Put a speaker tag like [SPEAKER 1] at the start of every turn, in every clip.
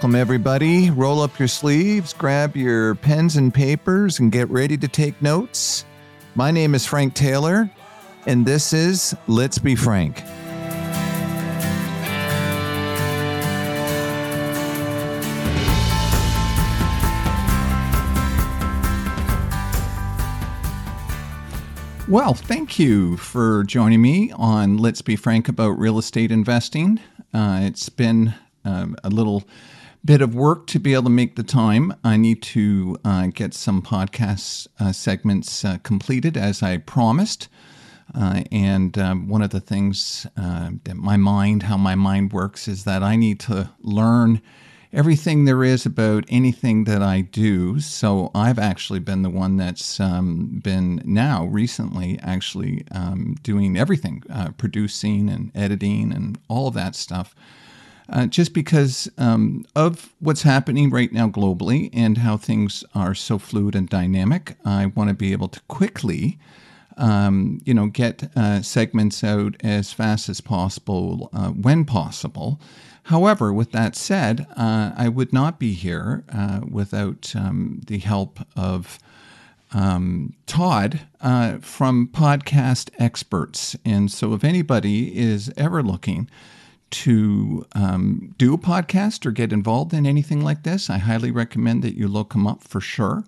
[SPEAKER 1] Welcome, everybody. Roll up your sleeves, grab your pens and papers, and get ready to take notes. My name is Frank Taylor, and this is Let's Be Frank. Well, thank you for joining me on Let's Be Frank about real estate investing. Uh, it's been um, a little bit of work to be able to make the time. I need to uh, get some podcast uh, segments uh, completed as I promised. Uh, and um, one of the things uh, that my mind, how my mind works, is that I need to learn everything there is about anything that I do. So I've actually been the one that's um, been now recently actually um, doing everything, uh, producing and editing and all of that stuff. Uh, just because um, of what's happening right now globally and how things are so fluid and dynamic, I want to be able to quickly, um, you know, get uh, segments out as fast as possible uh, when possible. However, with that said, uh, I would not be here uh, without um, the help of um, Todd uh, from Podcast Experts. And so, if anybody is ever looking, to um, do a podcast or get involved in anything like this, I highly recommend that you look them up for sure.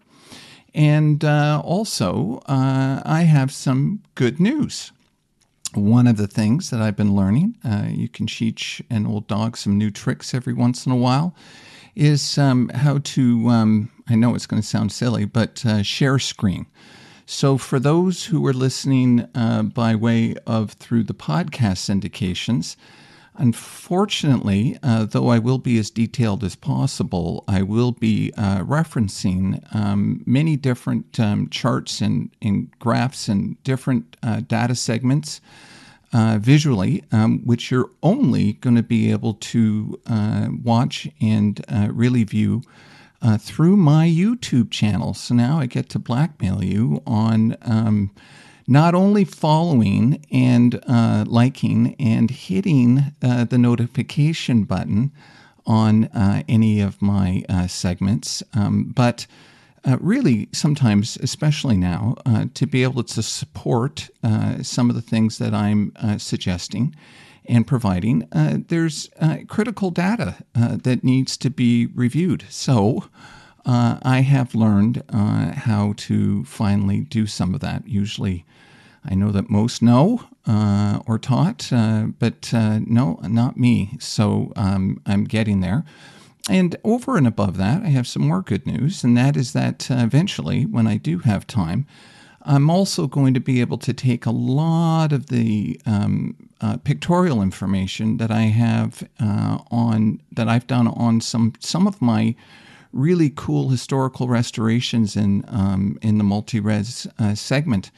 [SPEAKER 1] And uh, also, uh, I have some good news. One of the things that I've been learning, uh, you can teach an old dog some new tricks every once in a while, is um, how to, um, I know it's going to sound silly, but uh, share screen. So, for those who are listening uh, by way of through the podcast syndications, Unfortunately, uh, though I will be as detailed as possible, I will be uh, referencing um, many different um, charts and, and, graphs and different uh, data segments uh, visually, um, which you're only going to be able to uh, watch and uh, really view. through my YouTube channel. So now I get to blackmail you on um, not only following and uh, liking and hitting uh, the notification button on uh, any of my uh, segments, um, but uh, really sometimes, especially now, uh, to be able to support some of the things that I'm suggesting and providing, there's critical data that needs to be reviewed. So, uh, I have learned uh, how to finally do some of that. Usually, I know that most know uh, or taught, uh, but uh, no, not me. So um, I'm getting there. And over and above that, I have some more good news, and that is that uh, eventually, when I do have time, I'm also going to be able to take a lot of the um, pictorial information that I have on that I've done on some some of my really cool historical restorations in um, in the multi-res uh, segment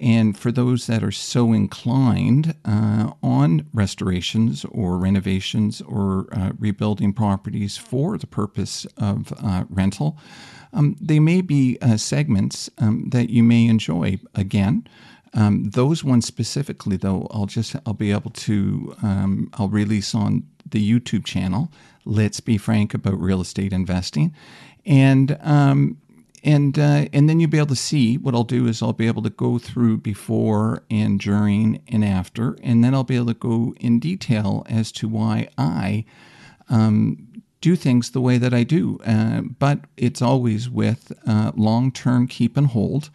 [SPEAKER 1] and for those that are so inclined uh, on restorations or renovations or uh, rebuilding properties for the purpose of uh, rental, um, they may be uh, segments um, that you may enjoy. Again, um, those ones specifically, though, I'll just I'll be able to um, I'll release on the YouTube channel. Let's be frank about real estate investing, and um, and uh, and then you'll be able to see what I'll do is I'll be able to go through before and during and after, and then I'll be able to go in detail as to why I um, do things the way that I do. Uh, but it's always with uh, long term keep and hold.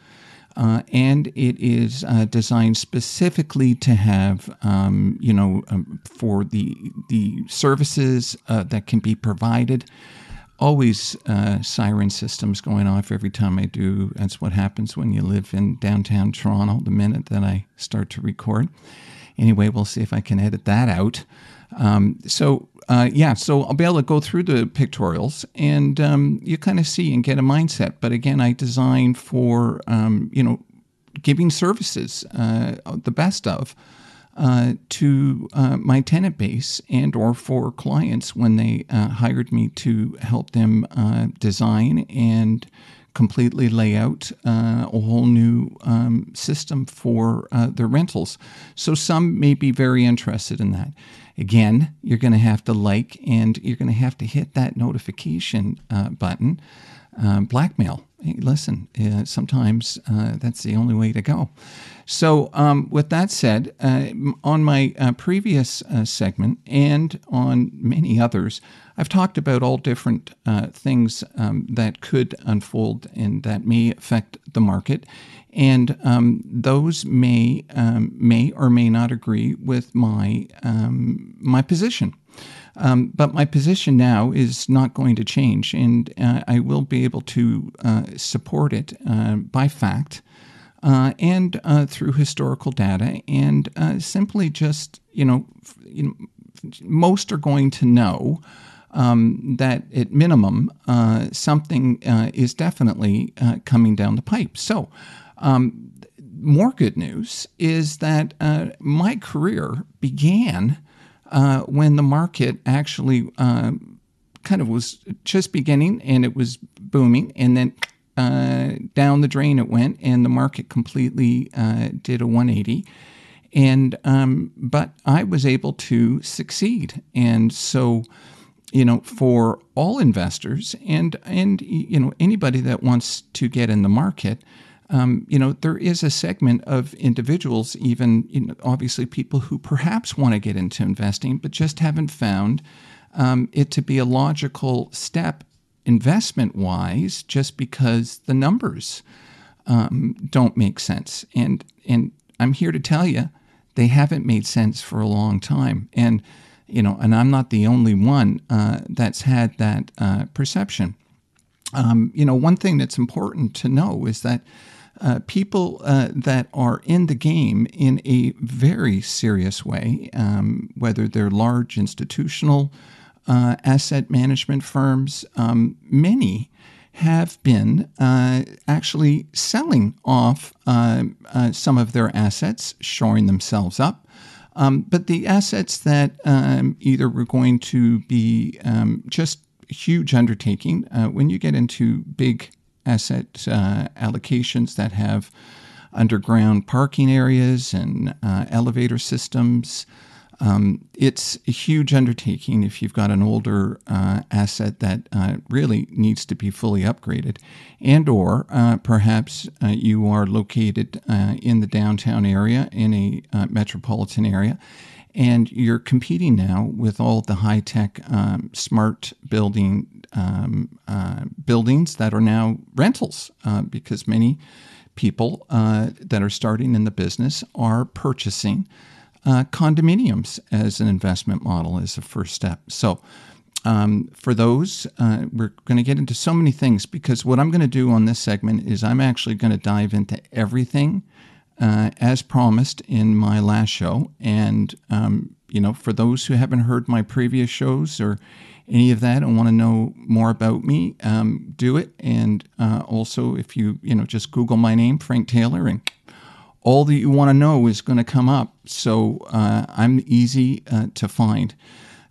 [SPEAKER 1] Uh, and it is uh, designed specifically to have, um, you know, um, for the the services uh, that can be provided always uh, siren systems going off every time I do. That's what happens when you live in downtown Toronto the minute that I start to record. Anyway, we'll see if I can edit that out. Um, so, uh, yeah, so I'll be able to go through the pictorials and um, you kind of see and get a mindset. But again, I design for, um, you know, giving services uh, the best of uh, to uh, my tenant base and or for clients when they uh, hired me to help them uh, design and completely lay out uh, a whole new um, system for uh, their rentals. So some may be very interested in that. Again, you're going to have to like and you're going to have to hit that notification uh, button. Um, blackmail. Hey, listen, uh, sometimes uh, that's the only way to go. So, um, with that said, uh, on my uh, previous uh, segment and on many others, I've talked about all different uh, things um, that could unfold and that may affect the market, and um, those may um, may or may not agree with my um, my position. Um, but my position now is not going to change, and uh, I will be able to uh, support it uh, by fact uh, and uh, through historical data, and uh, simply just you know, you know, most are going to know. Um, that at minimum, something is definitely coming down the pipe. So, um, more good news is that my career began uh, when the market actually uh, kind of was just beginning and it was booming, and then uh, down the drain it went, and the market completely uh, did a 180. And um, but I was able to succeed, and so you know, for all investors and and you know anybody that wants to get in the market, um, you know, there is a segment of individuals, even you know, obviously people who perhaps want to get into investing, but just haven't found um, it to be a logical step investment wise, just because the numbers um, don't make sense. And and I'm here to tell you, they haven't made sense for a long time. And you know, and I'm not the only one uh, that's had that uh, perception. Um, you know, one thing that's important to know is that uh, people uh, that are in the game in a very serious way, um, whether they're large institutional uh, asset management firms, um, many have been uh, actually selling off uh, some of their assets, shoring themselves up. Um, but the assets that um, either were going to be um, just huge undertaking, when you get into big asset uh, allocations that have underground parking areas and uh, elevator systems. Um, it's a huge undertaking if you've got an older uh, asset that uh, really needs to be fully upgraded, and or uh, perhaps uh, you are located in the downtown area in a metropolitan area, and you're competing now with all the high tech um, smart building um, uh, buildings that are now rentals uh, because many people uh, that are starting in the business are purchasing uh, condominiums as an investment model as a first step. So, um, for those, uh, we're going to get into so many things because what I'm going to do on this segment is I'm actually going to dive into everything uh, as promised in my last show. And, um, you know, for those who haven't heard my previous shows or any of that and want to know more about me, um, do it. And uh, also, if you, you know, just Google my name, Frank Taylor, and all that you want to know is going to come up. So uh, I'm easy uh, to find.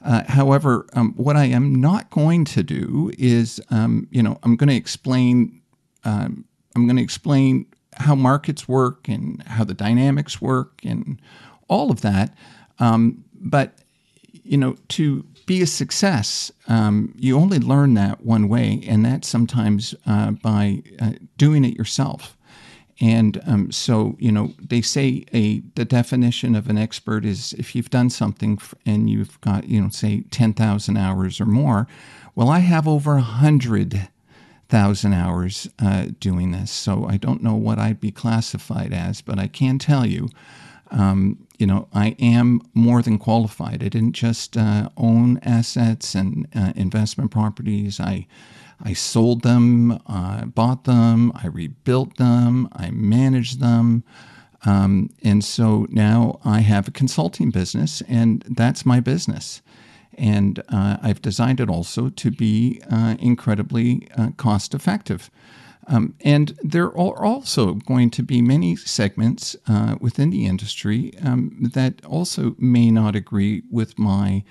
[SPEAKER 1] Uh, however, um, what I am not going to do is, um, you know, I'm going to explain. Um, I'm going to explain how markets work and how the dynamics work and all of that. Um, but you know, to be a success, um, you only learn that one way, and that's sometimes uh, by uh, doing it yourself. And um, so, you know, they say a the definition of an expert is if you've done something and you've got, you know, say ten thousand hours or more. Well, I have over a hundred thousand hours uh, doing this. So I don't know what I'd be classified as, but I can tell you, um, you know, I am more than qualified. I didn't just uh, own assets and uh, investment properties. I I sold them, uh, bought them, I rebuilt them, I managed them. Um, and so now I have a consulting business, and that's my business. And uh, I've designed it also to be uh, incredibly uh, cost effective. Um, and there are also going to be many segments uh, within the industry um, that also may not agree with my,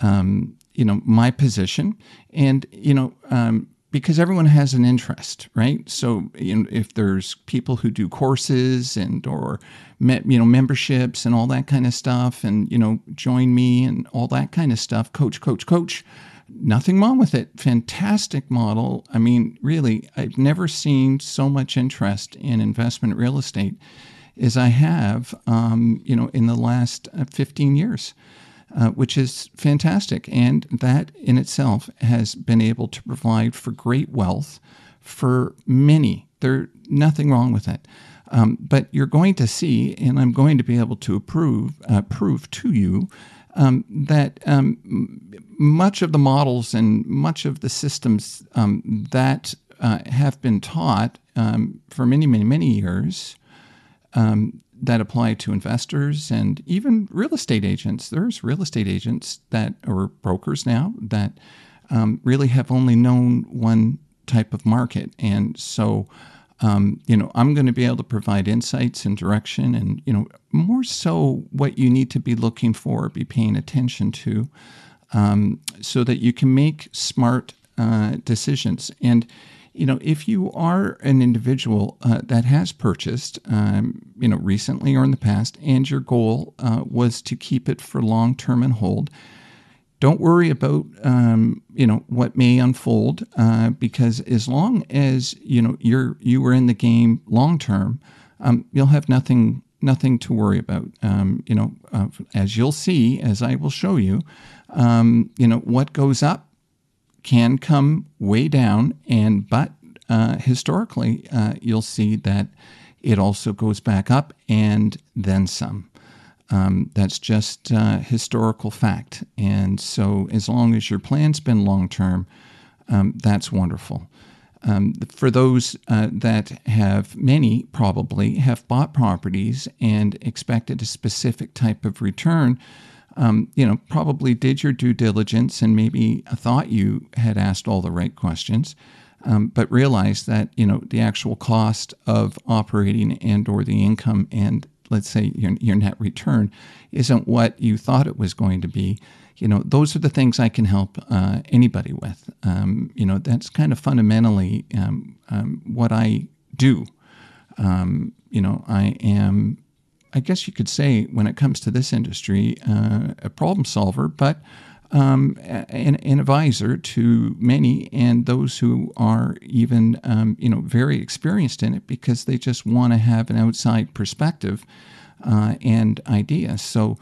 [SPEAKER 1] um, you know, my position. And you know, um, because everyone has an interest, right? So if there's people who do courses and or me, you know memberships and all that kind of stuff, and you know join me and all that kind of stuff, coach, coach, coach. Nothing wrong with it. Fantastic model. I mean, really, I've never seen so much interest in investment real estate as I have, um, you know, in the last uh, 15 years. Uh, which is fantastic. And that in itself has been able to provide for great wealth for many. There's nothing wrong with it. Um, but you're going to see, and I'm going to be able to approve, uh, prove to you um, that um, much of the models and much of the systems um, that uh, have been taught um, for many, many, many years um, that apply to investors and even real estate agents. There's real estate agents that, are brokers now, that um, really have only known one type of market. And so, um, you know, I'm going to be able to provide insights and direction and, you know, more so what you need to be looking for, be paying attention to, um, so that you can make smart uh, decisions. And, you know, if you are an individual uh, that has purchased, um, you know, recently or in the past, and your goal uh, was to keep it for long term and hold, don't worry about um, you know what may unfold uh, because as long as you know you're you were in the game long term, um, you'll have nothing nothing to worry about. Um, you know, uh, as you'll see, as I will show you, um, you know what goes up can come way down, and but uh, historically, uh, you'll see that it also goes back up and then some. Um, that's just uh, historical fact. And so, as long as your plan's been long term, um, that's wonderful. Um, for those uh, that have, many probably have bought properties and expected a specific type of return, um, you know, probably did your due diligence and maybe thought you had asked all the right questions, um, but realized that you know the actual cost of operating and or the income and let's say your, your net return isn't what you thought it was going to be. You know, those are the things I can help uh, anybody with. Um, you know, that's kind of fundamentally um, um, what I do. Um, you know, I am I guess you could say, when it comes to this industry, uh, a problem solver, but um, an, an, advisor to many and those who are even, um, you know, very experienced in it because they just want to have an outside perspective uh, and ideas. So.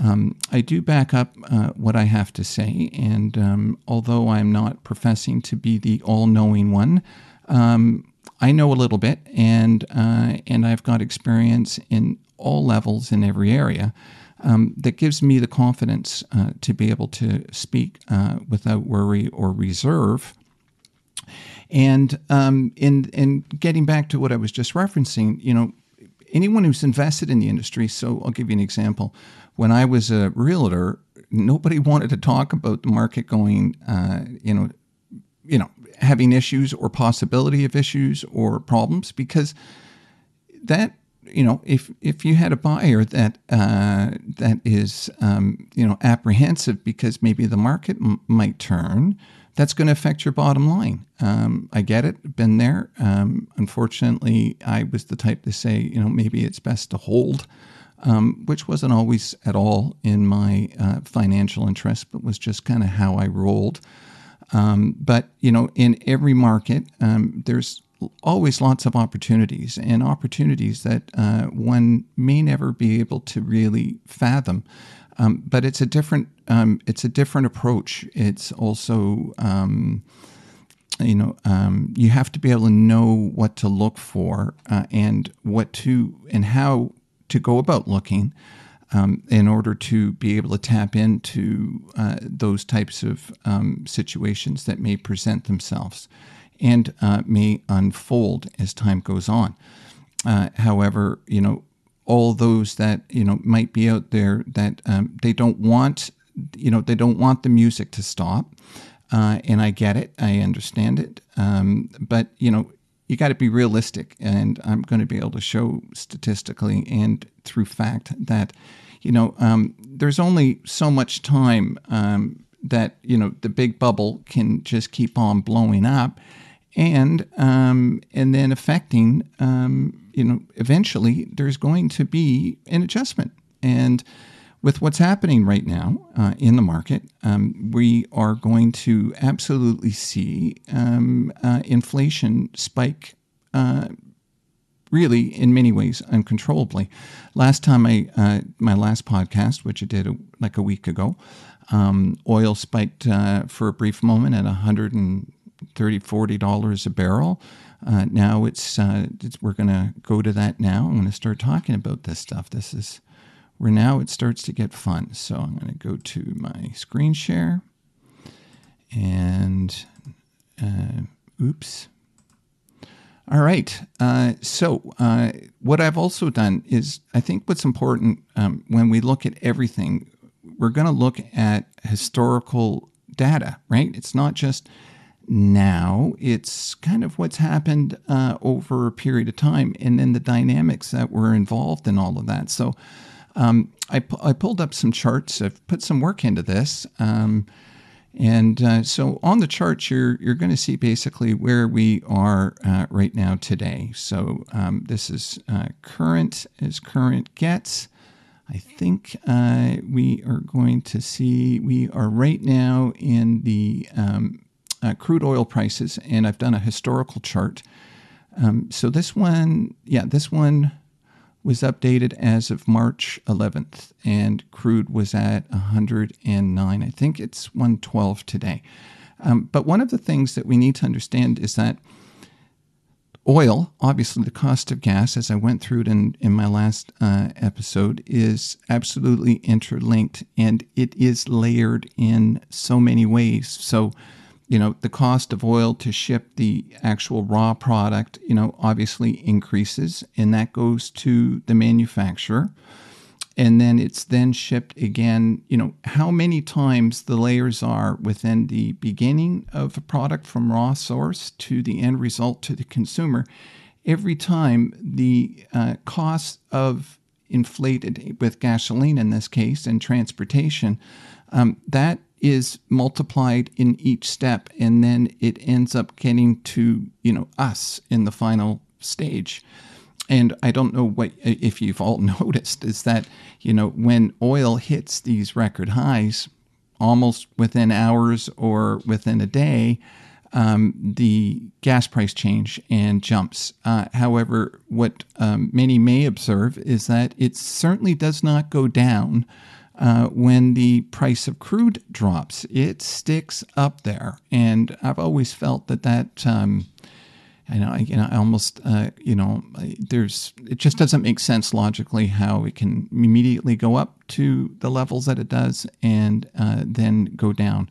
[SPEAKER 1] Um, I do back up uh, what I have to say, and um, although I'm not professing to be the all-knowing one, um, I know a little bit, and uh, and I've got experience in all levels in every area. Um, that gives me the confidence uh, to be able to speak uh, without worry or reserve. And um, in in getting back to what I was just referencing, you know, anyone who's invested in the industry. So I'll give you an example. When I was a realtor, nobody wanted to talk about the market going, uh, you know, you know, having issues or possibility of issues or problems because that you know, if if you had a buyer that uh, that is um, you know apprehensive because maybe the market m- might turn, that's going to affect your bottom line. Um, I get it, been there. Um, unfortunately, I was the type to say, you know, maybe it's best to hold, um, which wasn't always at all in my uh, financial interest, but was just kind of how I rolled. Um, but you know, in every market, um, there's always lots of opportunities and opportunities that uh, one may never be able to really fathom. Um, but it's a different um, it's a different approach. It's also um, you know um, you have to be able to know what to look for uh, and what to and how to go about looking. Um, in order to be able to tap into uh, those types of um, situations that may present themselves and uh, may unfold as time goes on. Uh, however, you know, all those that you know might be out there that um, they don't want, you know, they don't want the music to stop, uh, and I get it, I understand it, um, but you know, you got to be realistic, and I'm going to be able to show statistically and through fact that, you know, um, there's only so much time um, that you know the big bubble can just keep on blowing up, and um, and then affecting um, you know eventually there's going to be an adjustment and with what's happening right now uh, in the market, um, we are going to absolutely see um, uh, inflation spike. Uh, really, in many ways, uncontrollably. Last time I, uh, my last podcast, which I did a, like a week ago, um, oil spiked uh, for a brief moment at 130 40 dollars a barrel. Uh, now it's, it's we're going to go to that now. I'm going to start talking about this stuff. This is where now it starts to get fun. So I'm going to go to my screen share and uh, oops. All right. Uh, so, uh, what I've also done is I think what's important um, when we look at everything, we're going to look at historical data, right? It's not just now, it's kind of what's happened uh, over a period of time and then the dynamics that were involved in all of that. So, um, I, I pulled up some charts. I've put some work into this. Um, and uh, so on the chart, you're, you're going to see basically where we are uh, right now today. So um, this is uh, current as current gets. I think uh, we are going to see, we are right now in the um, uh, crude oil prices, and I've done a historical chart. Um, so this one, yeah, this one was updated as of March 11th, and crude was at 109. I think it's 112 today. Um, but one of the things that we need to understand is that oil, obviously, the cost of gas, as I went through it in, in my last uh, episode, is absolutely interlinked and it is layered in so many ways. So, you know, the cost of oil to ship the actual raw product, you know, obviously increases, and that goes to the manufacturer. And then it's then shipped again, you know, how many times the layers are within the beginning of a product from raw source to the end result to the consumer. Every time the uh, cost of inflated with gasoline in this case and transportation, um, that is multiplied in each step and then it ends up getting to you know us in the final stage and i don't know what if you've all noticed is that you know when oil hits these record highs almost within hours or within a day um, the gas price change and jumps. Uh, however, what um, many may observe is that it certainly does not go down uh, when the price of crude drops. It sticks up there, and I've always felt that that. Um, I you know, I almost, uh, you know, there's, it just doesn't make sense logically how it can immediately go up to the levels that it does and uh, then go down.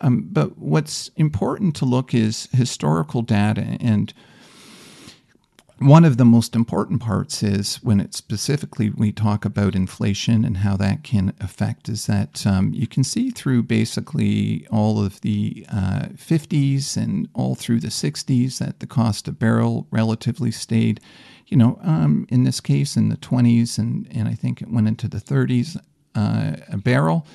[SPEAKER 1] Um, but what's important to look is historical data and one of the most important parts is when it specifically we talk about inflation and how that can affect is that um, you can see through basically all of the uh, 50s and all through the 60s that the cost of barrel relatively stayed, you know, um, in this case in the 20s and, and I think it went into the 30s uh, a barrel.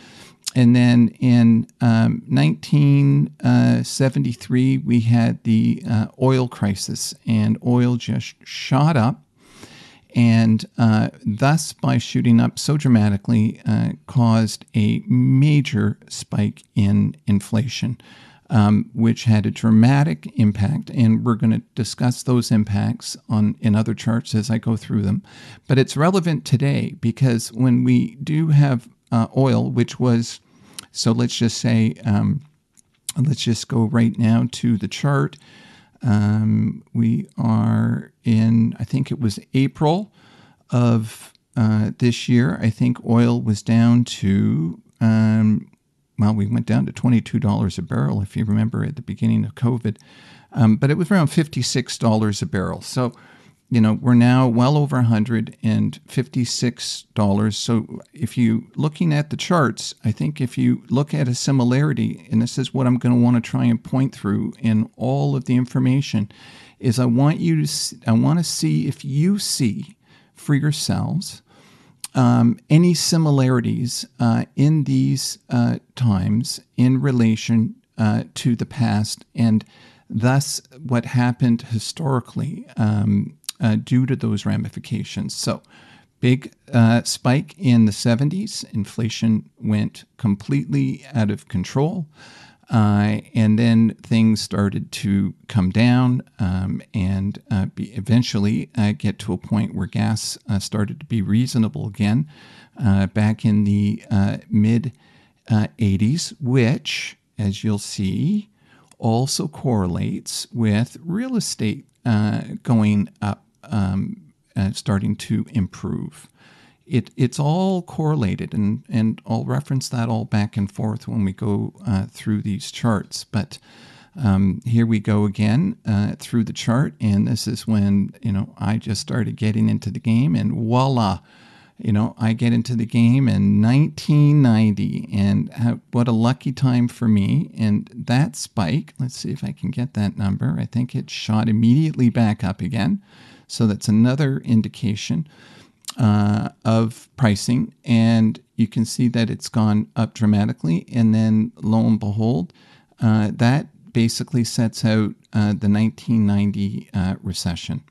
[SPEAKER 1] And then in um, 1973, we had the uh, oil crisis, and oil just shot up. And uh, thus, by shooting up so dramatically, uh, caused a major spike in inflation, um, which had a dramatic impact. And we're going to discuss those impacts on in other charts as I go through them. But it's relevant today because when we do have uh, oil, which was, so let's just say, um, let's just go right now to the chart. Um, we are in, I think it was April of uh, this year. I think oil was down to, um, well, we went down to $22 a barrel, if you remember, at the beginning of COVID. Um, but it was around $56 a barrel. So you know, we're now well over $156. So if you looking at the charts, I think if you look at a similarity, and this is what I'm going to want to try and point through in all of the information, is I want you to I want to see if you see for yourselves um, any similarities uh, in these uh, times in relation uh, to the past and thus what happened historically um, uh, due to those ramifications. So, big uh, spike in the 70s, inflation went completely out of control. Uh, and then things started to come down um, and uh, eventually uh, get to a point where gas uh, started to be reasonable again uh, back in the mid 80s, which, as you'll see, also correlates with real estate going up, um, starting to improve it, it's all correlated, and, and I'll reference that all back and forth when we go uh, through these charts. But um, here we go again uh, through the chart, and this is when you know I just started getting into the game, and voila, you know I get into the game in 1990, and how, what a lucky time for me! And that spike, let's see if I can get that number. I think it shot immediately back up again, so that's another indication uh, of pricing, and you can see that it's gone up dramatically. And then lo and behold, uh, that basically sets out uh, the 1990 uh, recession.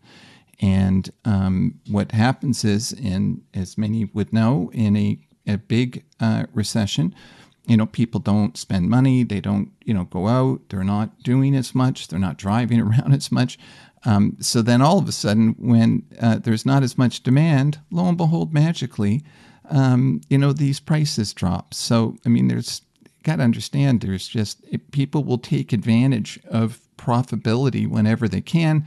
[SPEAKER 1] And um, what happens is, in as many would know, in a, a big uh, recession, you know, people don't spend money, they don't, you know, go out, they're not doing as much, they're not driving around as much. Um, so then all of a sudden, when uh, there's not as much demand, lo and behold, magically, um, you know, these prices drop. So, I mean, there's got to understand there's just it, people will take advantage of profitability whenever they can.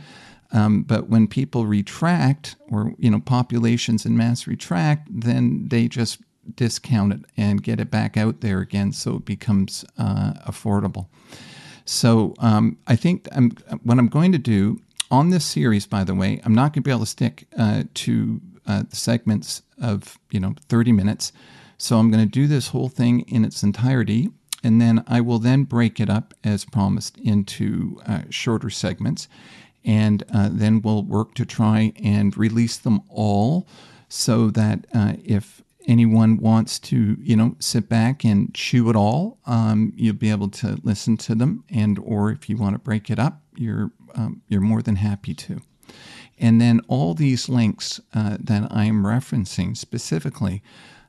[SPEAKER 1] Um, but when people retract or, you know, populations in mass retract, then they just discount it and get it back out there again so it becomes uh, affordable. So um, I think I'm, what I'm going to do on this series, by the way, I'm not going to be able to stick uh, to uh, the segments of you know 30 minutes. So I'm going to do this whole thing in its entirety, and then I will then break it up as promised into uh, shorter segments, and uh, then we'll work to try and release them all, so that uh, if anyone wants to you know sit back and chew it all, um, you'll be able to listen to them, and or if you want to break it up, you're um, you're more than happy to. And then all these links uh, that I'm referencing specifically,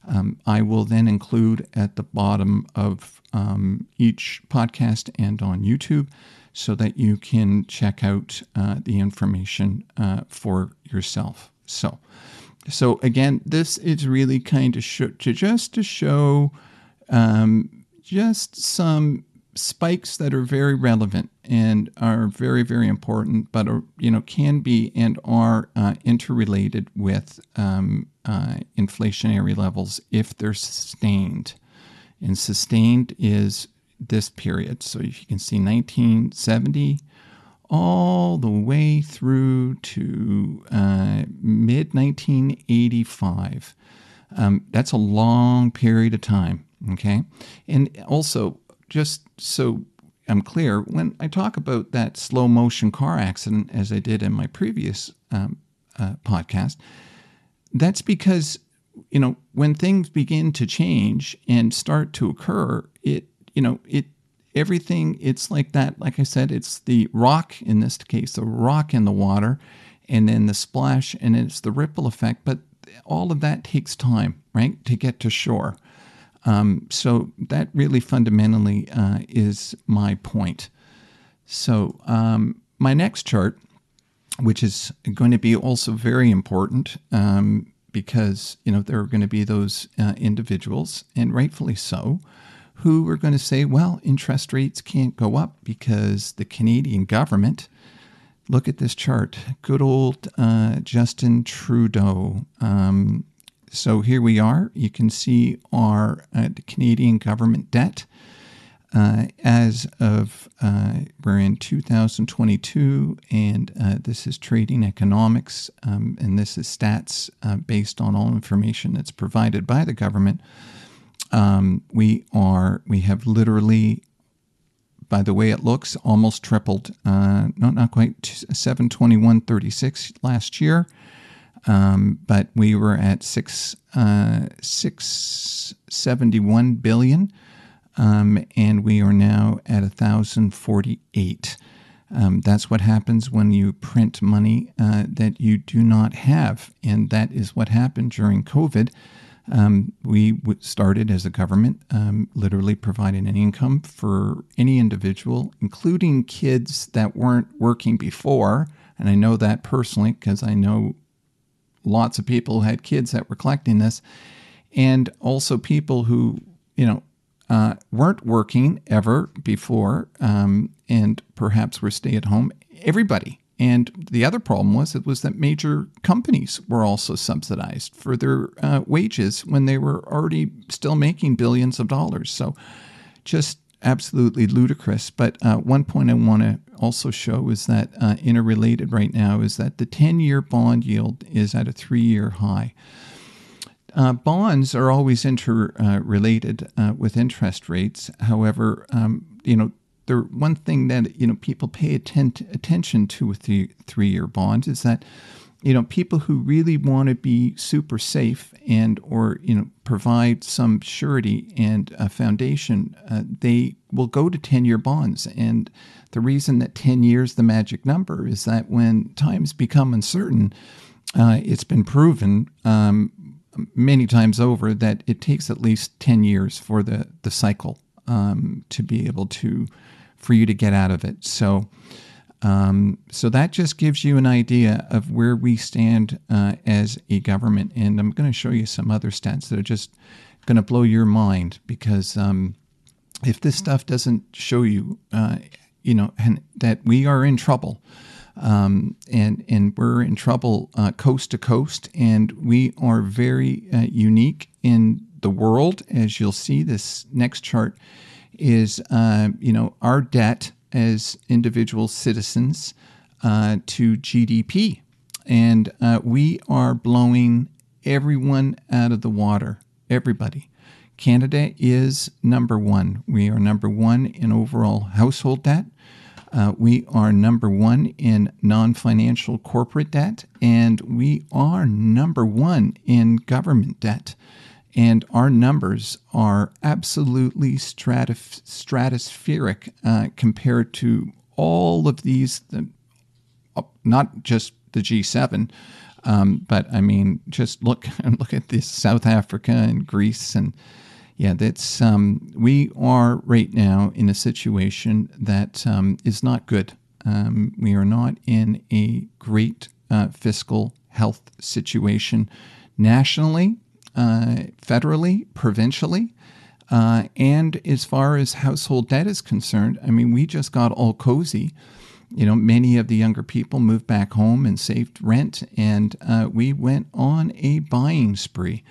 [SPEAKER 1] um, I will then include at the bottom of um, each podcast and on YouTube so that you can check out uh, the information uh, for yourself. So, so again, this is really kind of sh- to just to show um, just some spikes that are very relevant and are very very important but are you know can be and are uh, interrelated with um, uh, inflationary levels if they're sustained. And sustained is this period. So if you can see 1970 all the way through to uh, mid 1985 um, that's a long period of time okay? And also just so I'm clear, when I talk about that slow motion car accident, as I did in my previous um, uh, podcast, that's because you know when things begin to change and start to occur, it you know it everything it's like that. Like I said, it's the rock in this case, the rock in the water, and then the splash, and it's the ripple effect. But all of that takes time, right, to get to shore. Um, so that really fundamentally uh, is my point. So um, my next chart, which is going to be also very important um, because you know there are going to be those uh, individuals, and rightfully so, who are going to say, well, interest rates can't go up because the Canadian government. Look at this chart. Good old uh, Justin Trudeau. Um, so here we are. You can see our uh, Canadian government debt. Uh, as of uh, we're in 2022, and uh, this is trading economics, um, and this is stats uh, based on all information that's provided by the government. Um, we are we have literally, by the way it looks, almost tripled. Uh, not not quite 721.36 last year. Um, but we were at six uh, six seventy one billion, um, and we are now at thousand forty eight. Um, that's what happens when you print money uh, that you do not have, and that is what happened during COVID. Um, we started as a government, um, literally providing an income for any individual, including kids that weren't working before. And I know that personally because I know lots of people who had kids that were collecting this, and also people who, you know, uh, weren't working ever before um, and perhaps were stay at home. Everybody. And the other problem was it was that major companies were also subsidized for their uh, wages when they were already still making billions of dollars. So just absolutely ludicrous. But uh, one point I want to also show is that uh, interrelated right now is that the 10 year bond yield is at a three year high. Uh, bonds are always interrelated uh, with interest rates. However, um, you know, the one thing that you know people pay atten- attention to with the three-year bonds is that you know people who really want to be super safe and or you know provide some surety and a foundation uh, they will go to 10-year bonds. And the reason that 10 years the magic number is that when times become uncertain uh, it's been proven um, many times over that it takes at least 10 years for the, the cycle um, to be able to for you to get out of it. So, um, so that just gives you an idea of where we stand uh, as a government. And I'm going to show you some other stats that are just going to blow your mind because um, if this stuff doesn't show you, uh, you know, that we are in trouble. Um, and and we're in trouble uh, coast to coast, and we are very uh, unique in the world, as you'll see. This next chart is uh, you know our debt as individual citizens uh, to GDP, and uh, we are blowing everyone out of the water. Everybody. Canada is number one. We are number one in overall household debt. Uh, we are number one in non financial corporate debt, and we are number one in government debt. And our numbers are absolutely stratif- stratospheric uh, compared to all of these, uh, not just the G7, um, but I mean, just look look at this South Africa and Greece and yeah, that's um, we are right now in a situation that um, is not good. Um, we are not in a great uh, fiscal health situation nationally federally, provincially. Uh, and as far as household debt is concerned, I mean, we just got all cozy. You know, many of the younger people moved back home and saved rent, and uh, we went on a buying spree.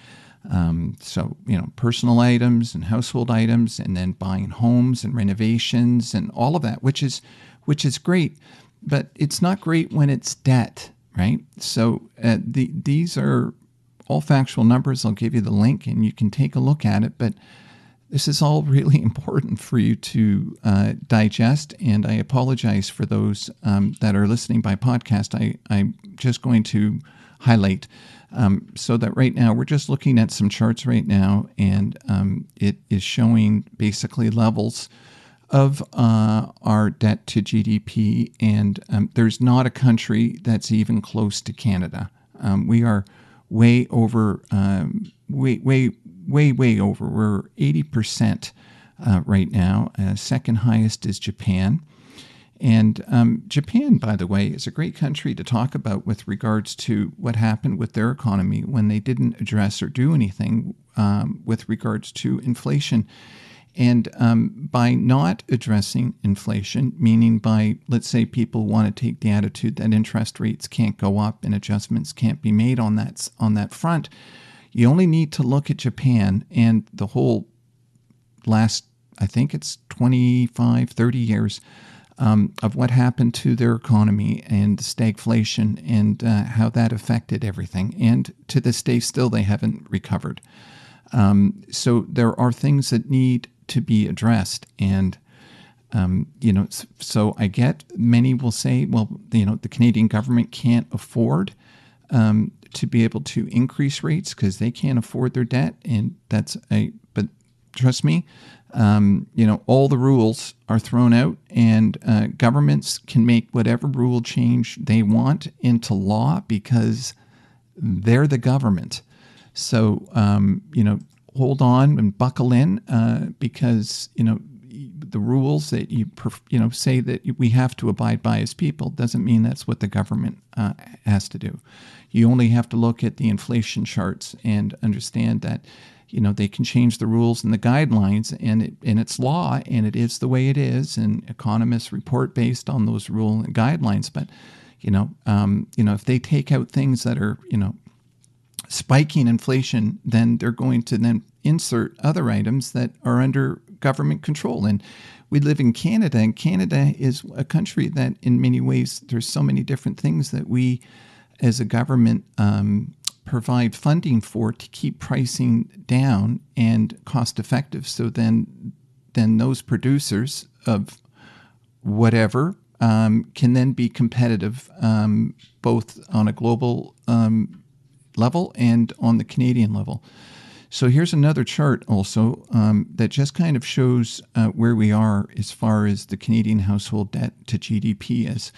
[SPEAKER 1] Um, so, you know, personal items and household items, and then buying homes and renovations and all of that, which is which is great, but it's not great when it's debt, right? So, uh, the, these are all factual numbers. I'll give you the link and you can take a look at it. But this is all really important for you to uh, digest. And I apologize for those um, that are listening by podcast. I, I'm just going to highlight um, so that right now we're just looking at some charts right now, and um, it is showing basically levels of uh, our debt to GDP. And um, there's not a country that's even close to Canada. Um, we are way over, um, way, way, way, way over. We're 80% uh, right now. Uh, second highest is Japan. And um, Japan, by the way, is a great country to talk about with regards to what happened with their economy when they didn't address or do anything um, with regards to inflation. And um, by not addressing inflation, meaning by, let's say, people want to take the attitude that interest rates can't go up and adjustments can't be made on that, on that front, you only need to look at Japan and the whole last, I think it's 25, 30 years um, of what happened to their economy and stagflation and uh, how that affected everything. And to this day, still, they haven't recovered. Um, so there are things that need to be addressed. And, um, you know, so I get many will say, well, you know, the Canadian government can't afford um, to be able to increase rates because they can't afford their debt, and that's a. But trust me, um, you know all the rules are thrown out, and uh, governments can make whatever rule change they want into law because they're the government. So um, you know, hold on and buckle in uh, because you know the rules that you you know say that we have to abide by as people doesn't mean that's what the government uh, has to do. You only have to look at the inflation charts and understand that you know they can change the rules and the guidelines and it, and it's law and it is the way it is and economists report based on those rule and guidelines but you know um, you know if they take out things that are you know spiking inflation then they're going to then insert other items that are under government control. And we live in Canada, and Canada is a country that, in many ways, there's so many different things that we, as a government, um, provide funding for to keep pricing down and cost effective. So then, then those producers of whatever um, can then be competitive um, both on a global um, level and on the Canadian level. So here's another chart also um, that just kind of shows uh, where we are as far as the Canadian household debt to GDP is.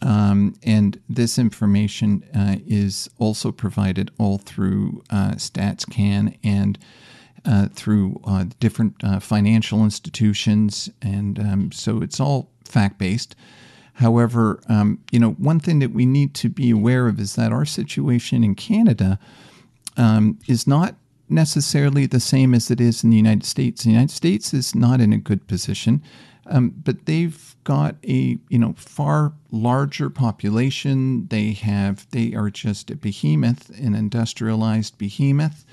[SPEAKER 1] Um, and this information uh, is also provided all through uh, StatsCan and uh, through uh, different uh, financial institutions. And um, so it's all fact based. However, um, you know, one thing that we need to be aware of is that our situation in Canada um, is not necessarily the same as it is in the United States. The United States is not in a good position, um, but they've got a you know far larger population. They have they are just a behemoth, an industrialized behemoth.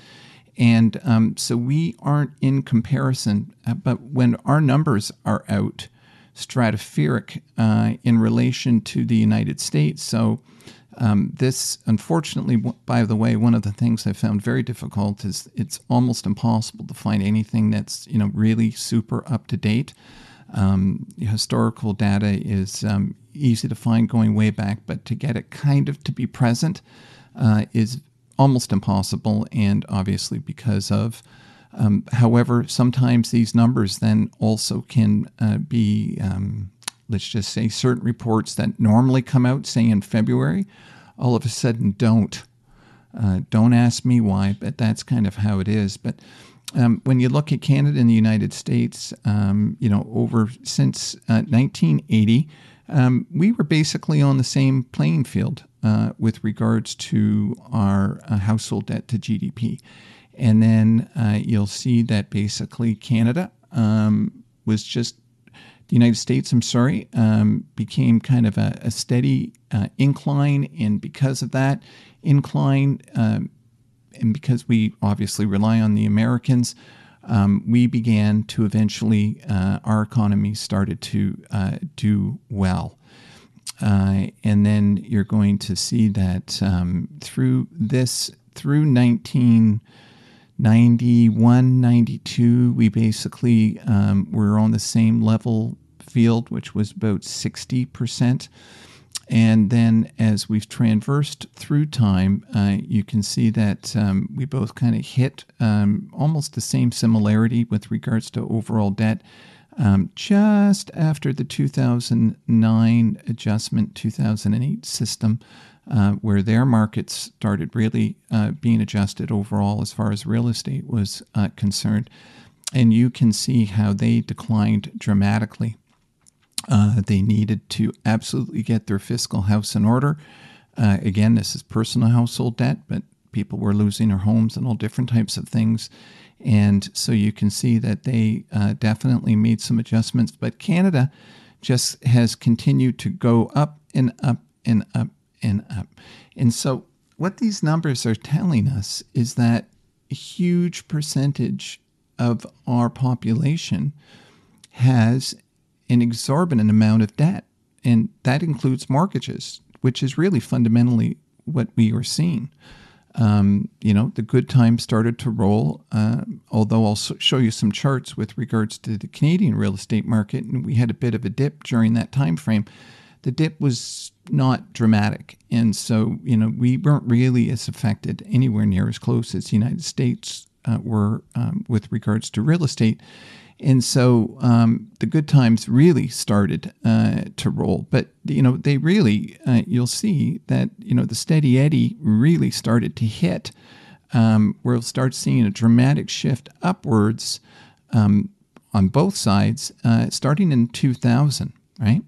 [SPEAKER 1] And um, so we aren't in comparison, uh, but when our numbers are out, stratospheric uh, in relation to the United States. So um, this, unfortunately, by the way, one of the things I found very difficult is it's almost impossible to find anything that's you know really super up to date. Um, historical data is um, easy to find going way back, but to get it kind of to be present uh, is almost impossible, and obviously because of. Um, however, sometimes these numbers then also can uh, be um, let's just say certain reports that normally come out, say in February, all of a sudden don't. Uh, don't ask me why, but that's kind of how it is. But um, when you look at Canada and the United States, um, you know, over since uh, 1980, um, we were basically on the same playing field uh, with regards to our uh, household debt to GDP. And then uh, you'll see that basically Canada um, was just the United States, I'm sorry, um, became kind of a, a steady uh, incline. And because of that incline, um, and because we obviously rely on the Americans, um, we began to eventually, uh, our economy started to uh, do well. Uh, and then you're going to see that um, through this, through 19. 91, 92, we basically um, were on the same level field, which was about 60%. And then as we've traversed through time, uh, you can see that um, we both kind of hit um, almost the same similarity with regards to overall debt. Um, just after the 2009 adjustment, 2008 system, uh, where their markets started really uh, being adjusted overall as far as real estate was uh, concerned. And you can see how they declined dramatically. Uh, they needed to absolutely get their fiscal house in order. Uh, again, this is personal household debt, but people were losing their homes and all different types of things. And so you can see that they uh, definitely made some adjustments. But Canada just has continued to go up and up and up and up. And so what these numbers are telling us is that a huge percentage of our population has an exorbitant amount of debt. And that includes mortgages, which is really fundamentally what we are seeing. Um, you know, the good times started to roll, uh, although I'll show you some charts with regards to the Canadian real estate market. And we had a bit of a dip during that time frame. The dip was not dramatic. And so, you know, we weren't really as affected anywhere near as close as the United States uh, were um, with regards to real estate. And so um, the good times really started uh, to roll. But, you know, they really, uh, you'll see that, you know, the steady eddy really started to hit. Um, we'll start seeing a dramatic shift upwards um, on both sides uh, starting in 2000, right?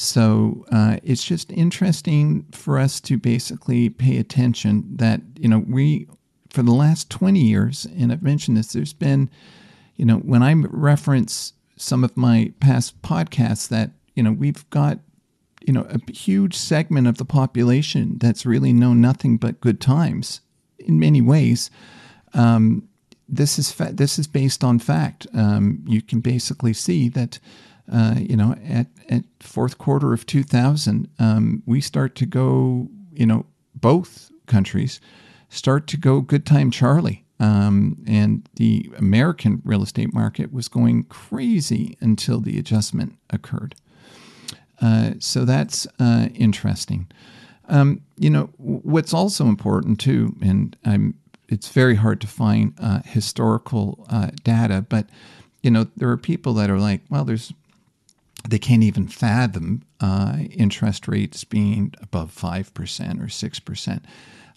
[SPEAKER 1] So uh, it's just interesting for us to basically pay attention that, you know, we, for the last 20 years, and I've mentioned this, there's been, you know, when I reference some of my past podcasts that, you know, we've got, you know, a huge segment of the population that's really known nothing but good times in many ways. Um, this is fa- this is based on fact. Um, you can basically see that uh, you know, at, at fourth quarter of 2000, um, we start to go, you know, both countries start to go good time Charlie. Um, and the American real estate market was going crazy until the adjustment occurred. Uh, so that's uh, interesting. Um, you know, what's also important too, and I'm, it's very hard to find uh, historical uh, data, but you know, there are people that are like, well, there's they can't even fathom uh, interest rates being above 5% or 6%.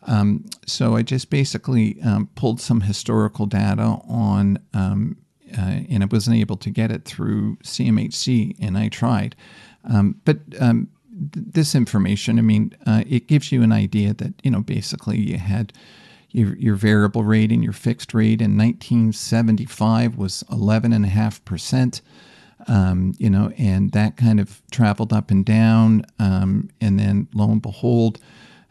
[SPEAKER 1] Um, so I just basically um, pulled some historical data on, um, uh, and I wasn't able to get it through CMHC, and I tried. Um, but um, th- this information, I mean, uh, it gives you an idea that, you know, basically you had your, your variable rate and your fixed rate in 1975 was 11.5%. Um, you know, and that kind of traveled up and down. Um, and then lo and behold,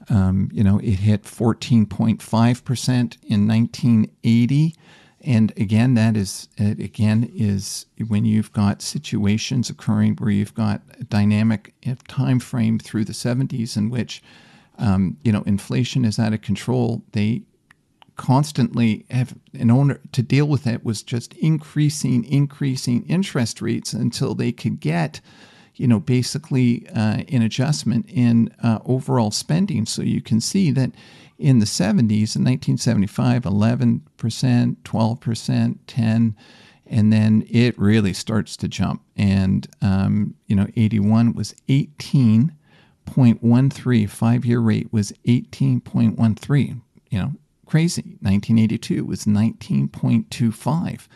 [SPEAKER 1] um, you know, it hit 14.5% in 1980. And again, that is, it again, is when you've got situations occurring where you've got a dynamic time frame through the 70s in which, um, you know, inflation is out of control. They constantly have in order to deal with it was just increasing, increasing interest rates until they could get, you know, basically uh, an adjustment in uh, overall spending. So you can see that in the 70s, in 1975, 11%, 12%, 10 and then it really starts to jump. And, um, you know, 81 was 18.13, five year rate was 18.13. You know, crazy. 1982 was 19.25.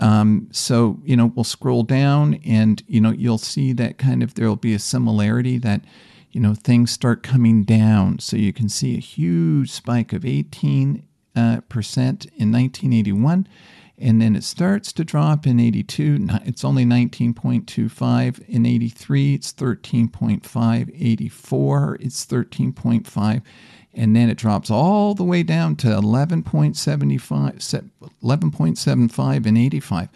[SPEAKER 1] Um, so, you know, we'll scroll down and, you know, you'll see that kind of there'll be a similarity that, you know, things start coming down. So you can see a huge spike of 18 uh, percent in 1981 and then it starts to drop in 82 it's only 19.25 in 83 it's 13.5 84 it's 13.5 and then it drops all the way down to 11.75 11.75 and 85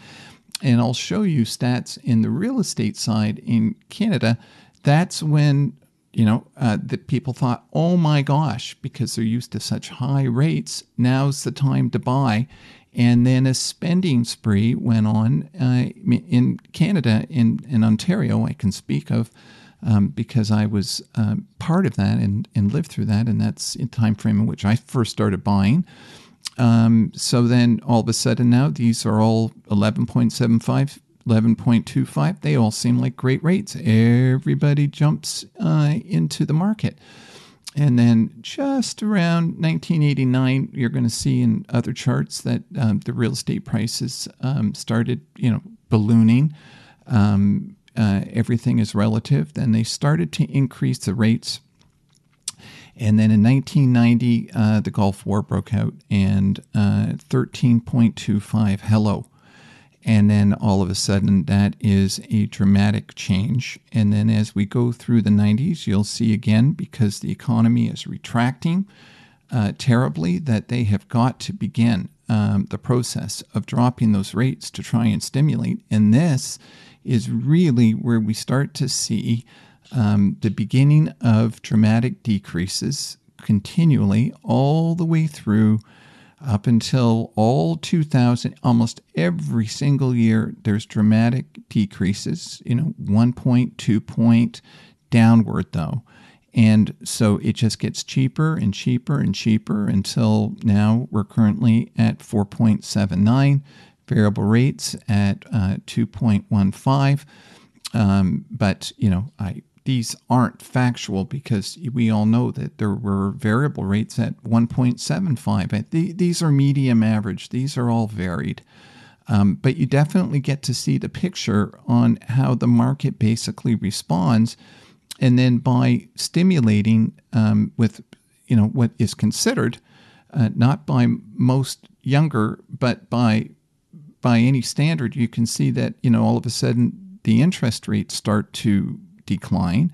[SPEAKER 1] and I'll show you stats in the real estate side in Canada. That's when you know uh, that people thought oh my gosh because they're used to such high rates. Now's the time to buy. And then a spending spree went on uh, in Canada in, in Ontario I can speak of um, because I was uh, part of that and, and lived through that, and that's a time frame in which I first started buying. Um, so then all of a sudden now these are all 11.75, 11.25. They all seem like great rates. Everybody jumps uh, into the market. And then just around 1989, you're going to see in other charts that um, the real estate prices um, started, you know, ballooning. Um, uh, everything is relative. Then they started to increase the rates. And then in 1990, uh, the Gulf War broke out and uh, 13.25, hello. And then all of a sudden, that is a dramatic change. And then as we go through the 90s, you'll see again, because the economy is retracting uh, terribly, that they have got to begin um, the process of dropping those rates to try and stimulate. And this is really where we start to see um, the beginning of dramatic decreases continually all the way through up until all 2000 almost every single year there's dramatic decreases you know one point two point downward though. And so it just gets cheaper and cheaper and cheaper until now we're currently at 4.79 variable rates at uh, 2.15 um, but you know i these aren't factual because we all know that there were variable rates at 1.75. These are medium average, these are all varied. Um, but you definitely get to see the picture on how the market basically responds. And then by stimulating um, with you know what is considered uh, not by most younger, but by by any standard, you can see that you know all of a sudden the interest rates start to decline.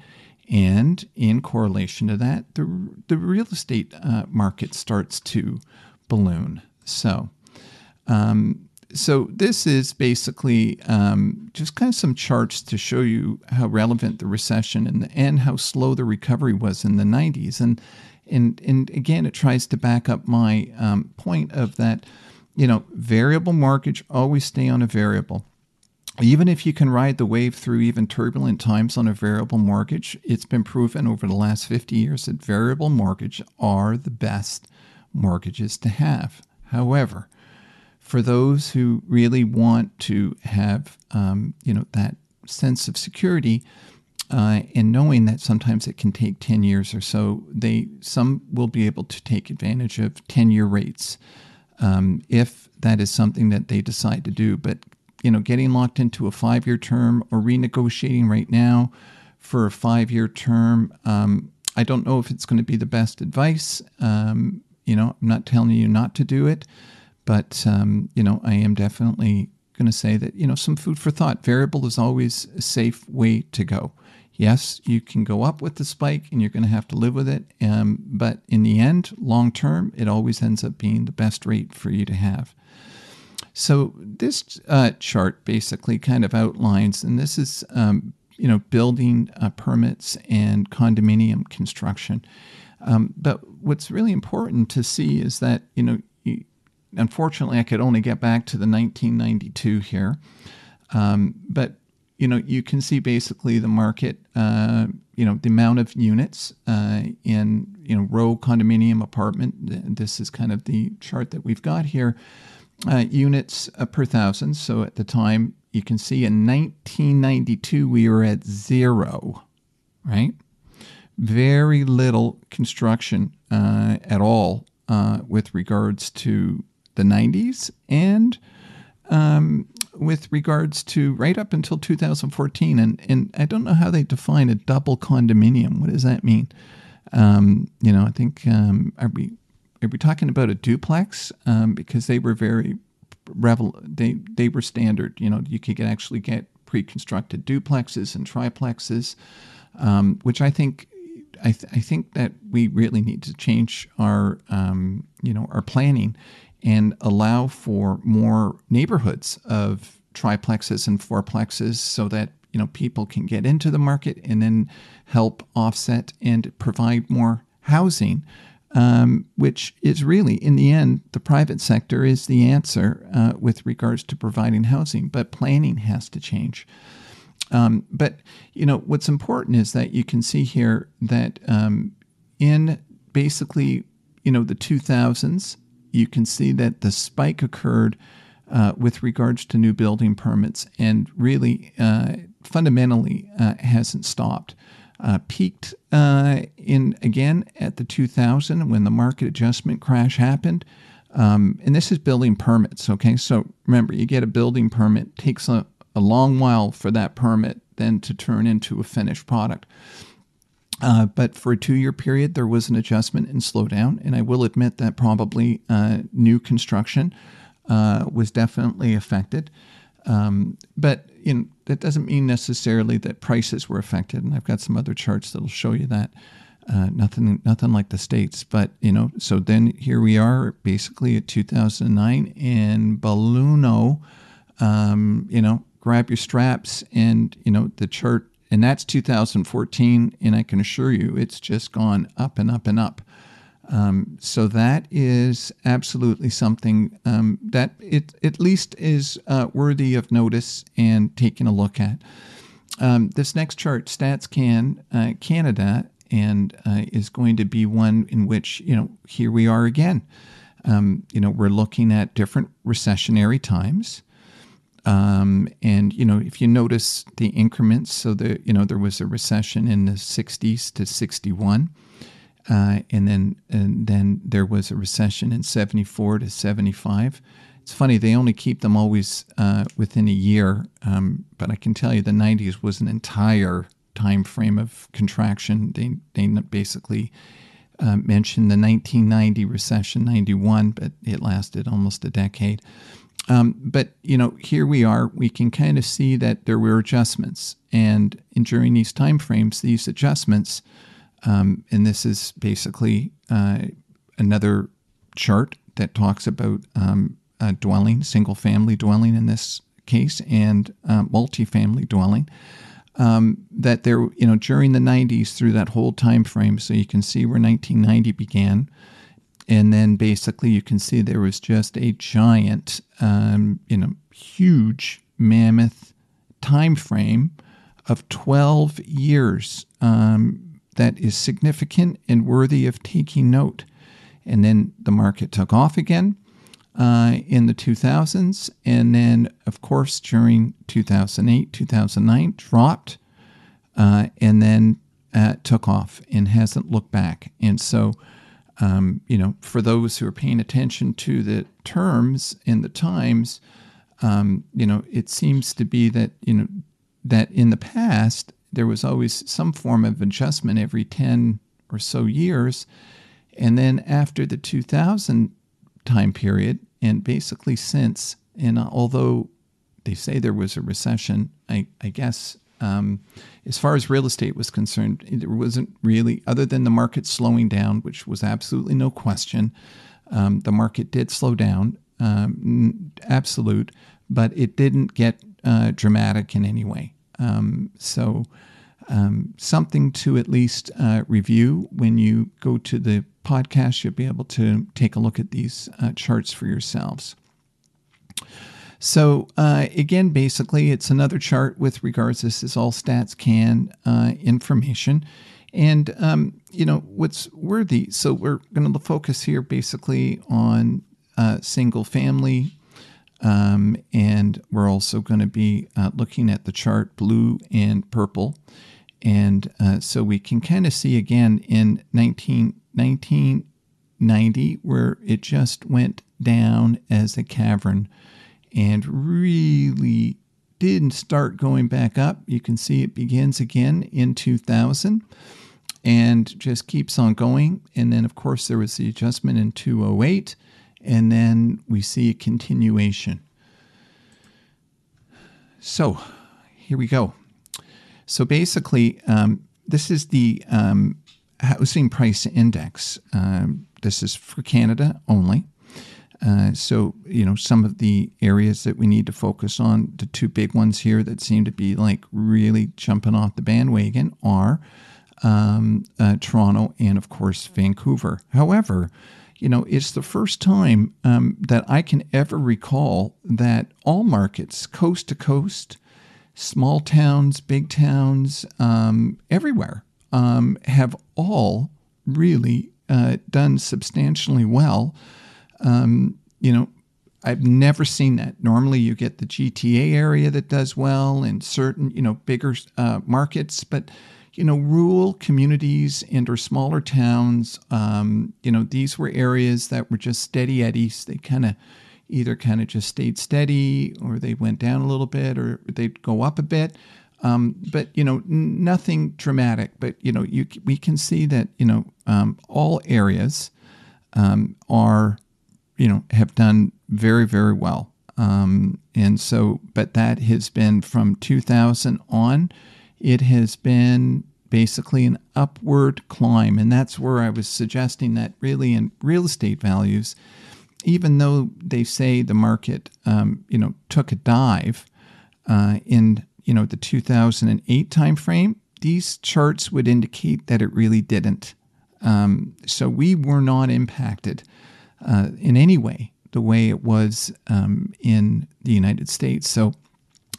[SPEAKER 1] And in correlation to that, the, the real estate uh, market starts to balloon. So, um, so this is basically um, just kind of some charts to show you how relevant the recession and, and how slow the recovery was in the 90s. And and and again, it tries to back up my um, point of that, you know, variable mortgage always stay on a variable even if you can ride the wave through even turbulent times on a variable mortgage, it's been proven over the last 50 years that variable mortgage are the best mortgages to have. However, for those who really want to have, um, you know, that sense of security, uh, and knowing that sometimes it can take 10 years or so, they some will be able to take advantage of 10-year rates um, if that is something that they decide to do. But you know, getting locked into a five year term or renegotiating right now for a five year term, um, I don't know if it's going to be the best advice. Um, you know, I'm not telling you not to do it, but, um, you know, I am definitely going to say that, you know, some food for thought. Variable is always a safe way to go. Yes, you can go up with the spike and you're going to have to live with it. Um, but in the end, long term, it always ends up being the best rate for you to have. So this uh, chart basically kind of outlines, and this is um, you know building uh, permits and condominium construction. Um, but what's really important to see is that you know, you, unfortunately, I could only get back to the 1992 here, um, but you know you can see basically the market. Uh, you know the amount of units uh, in you know row condominium apartment. This is kind of the chart that we've got here uh, units uh, per thousand. So at the time, you can see in 1992, we were at zero, right? Very little construction uh, at all uh, with regards to the 90s and um, with regards to right up until 2014. And, and I don't know how they define a double condominium. What does that mean? Um, you know, I think, um, are we are we talking about a duplex? Um, because they were very revel they they were standard. You know, you could actually get pre-constructed duplexes and triplexes, um, which I think I, th- I, think that we really need to change our um, you know our planning and allow for more neighborhoods of triplexes and fourplexes so that you know people can get into the market and then help offset and provide more housing um, which is really, in the end, the private sector is the answer uh, with regards to providing housing, but planning has to change. Um, but you know what's important is that you can see here that um, in basically you know the 2000s, you can see that the spike occurred uh, with regards to new building permits, and really uh, fundamentally uh, hasn't stopped uh, peaked uh, in again at the 2000 when the market adjustment crash happened. Um, and this is building permits. Okay, so remember, you get a building permit. Takes a, a long while for that permit then to turn into a finished product. Uh, but for a two-year period, there was an adjustment and slowdown, and I will admit that probably uh, new construction uh, was definitely affected. Um, but that doesn't mean necessarily that prices were affected. And I've got some other charts that'll show you that. Uh, nothing, nothing like the states, but you know. So then here we are, basically at 2009 in Baluno, Um, you know, grab your straps, and you know the chart, and that's 2014. And I can assure you, it's just gone up and up and up. Um, so that is absolutely something um, that it at least is uh, worthy of notice and taking a look at. Um, this next chart, StatsCan uh, Canada, and uh, is going to be one in which you know here we are again. Um, you know we're looking at different recessionary times. Um, and you know, if you notice the increments, so the you know there was a recession in the 60s to 61, uh, and then and then there was a recession in 74 to 75. It's funny they only keep them always uh, within a year, um, but I can tell you the 90s was an entire time frame of contraction. They they basically uh, mentioned the 1990 recession, 91, but it lasted almost a decade. Um, but you know, here we are. We can kind of see that there were adjustments, and in, during these time frames, these adjustments, um, and this is basically uh, another chart that talks about um, dwelling, single-family dwelling in this case, and uh, multi-family dwelling. Um, that there, you know, during the 90s through that whole time frame, so you can see where 1990 began and then basically you can see there was just a giant, um, you know, huge mammoth time frame of 12 years um, that is significant and worthy of taking note. And then the market took off again uh, in the 2000s. And then, of course, during 2008, 2009, dropped uh, and then uh, took off and hasn't looked back. And so, um, you know, for those who are paying attention to the terms in the times, um, you know, it seems to be that you know that in the past there was always some form of adjustment every ten or so years, and then after the 2000 time period, and basically since, and although they say there was a recession, I, I guess um, as far as real estate was concerned, there wasn't really, other than the market slowing down, which was absolutely no question. Um, the market did slow down, um, absolute, but it didn't get uh, dramatic in any way. Um, so, um, something to at least uh, review when you go to the podcast. You'll be able to take a look at these uh, charts for yourselves. So uh, again, basically, it's another chart with regards. This is all StatsCan uh, information, and um, you know what's worthy. So we're going to focus here basically on uh, single family, um, and we're also going to be uh, looking at the chart blue and purple, and uh, so we can kind of see again in 19, 1990 where it just went down as a cavern and really didn't start going back up. You can see it begins again in 2000 and just keeps on going. And then, of course, there was the adjustment in 208, and then we see a continuation. So here we go. So basically, um, this is the um, housing price index. Um, this is for Canada only. Uh, so, you know, some of the areas that we need to focus on, the two big ones here that seem to be like really jumping off the bandwagon are um, uh, Toronto and, of course, Vancouver. However, you know, it's the first time um, that I can ever recall that all markets, coast to coast, small towns, big towns, um, everywhere, um, have all really uh, done substantially well um, you know, I've never seen that. Normally, you get the GTA area that does well in certain, you know, bigger uh, markets, but you know, rural communities and or smaller towns, um, you know, these were areas that were just steady eddies. They kind of either kind of just stayed steady, or they went down a little bit, or they'd go up a bit. Um, but you know, nothing dramatic. But you know, you we can see that you know um, all areas um, are you know, have done very, very well. Um, and so, but that has been from 2000 on, it has been basically an upward climb. And that's where I was suggesting that really in real estate values, even though they say the market, um, you know, took a dive uh, in, you know, the 2008 timeframe, these charts would indicate that it really didn't. Um, so we were not impacted uh, in any way the way it was um, in the United States. So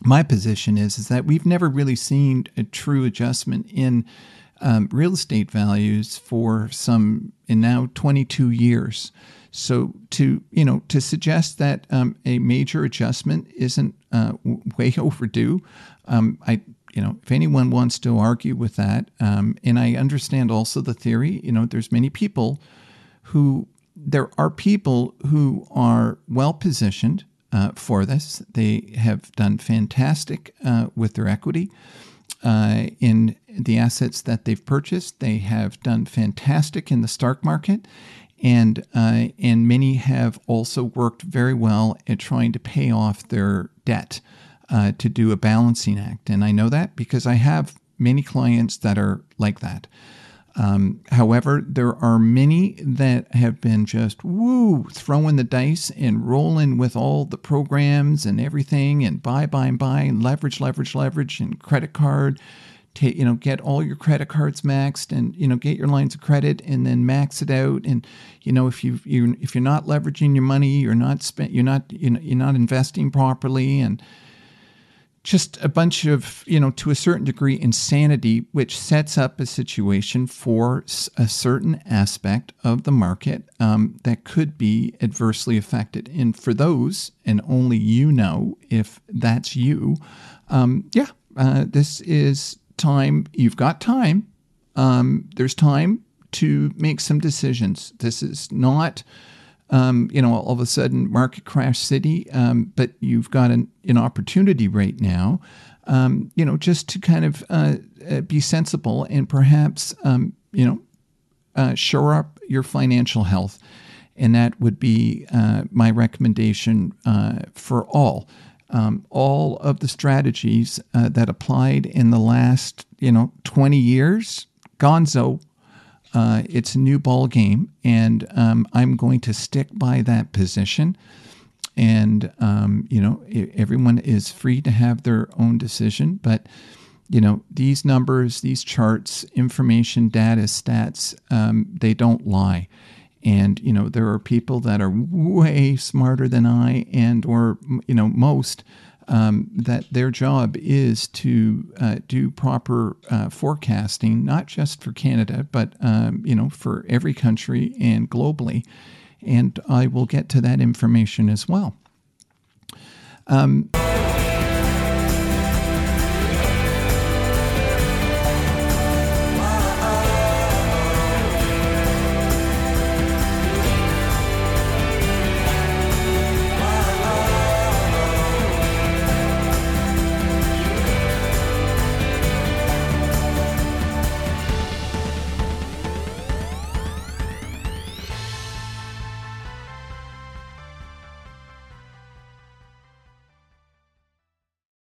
[SPEAKER 1] my position is is that we've never really seen a true adjustment in um, real estate values for some in now 22 years. So to you know to suggest that um, a major adjustment isn't uh, way overdue, um, I you know if anyone wants to argue with that, um, and I understand also the theory. You know, there's many people who there are people who are well positioned uh, for this. They have done fantastic uh, with their equity uh, in the assets that they've purchased. They have done fantastic in the stock market. And, uh, and many have also worked very well at trying to pay off their debt uh, to do a balancing act. And I know that because I have many clients that are like that. Um, however, there are many that have been just woo, throwing the dice and rolling with all the programs and everything, and buy, buy, and buy, and leverage, leverage, leverage, and credit card. You know, get all your credit cards maxed, and you know, get your lines of credit, and then max it out. And you know, if you you if you're not leveraging your money, you're not spent, you're not you know, you're not investing properly, and just a bunch of, you know, to a certain degree, insanity, which sets up a situation for a certain aspect of the market um, that could be adversely affected. And for those, and only you know if that's you, um, yeah, uh, this is time. You've got time. Um, there's time to make some decisions. This is not um, you know, all of a sudden market crash city, um, but you've got an, an opportunity right now, um, you know, just to kind of uh, uh, be sensible and perhaps, um, you know, uh, shore up your financial health. And that would be uh, my recommendation uh, for all. Um, all of the strategies uh, that applied in the last, you know, 20 years, gonzo, uh, it's a new ball game, and um, I'm going to stick by that position. And um, you know, everyone is free to have their own decision, but you know, these numbers, these charts, information, data, stats, um, they don't lie. And you know, there are people that are way smarter than I, and or you know, most um, that their job is to uh, do proper uh, forecasting, not just for Canada, but um, you know for every country and globally. And I will get to that information as well. Um,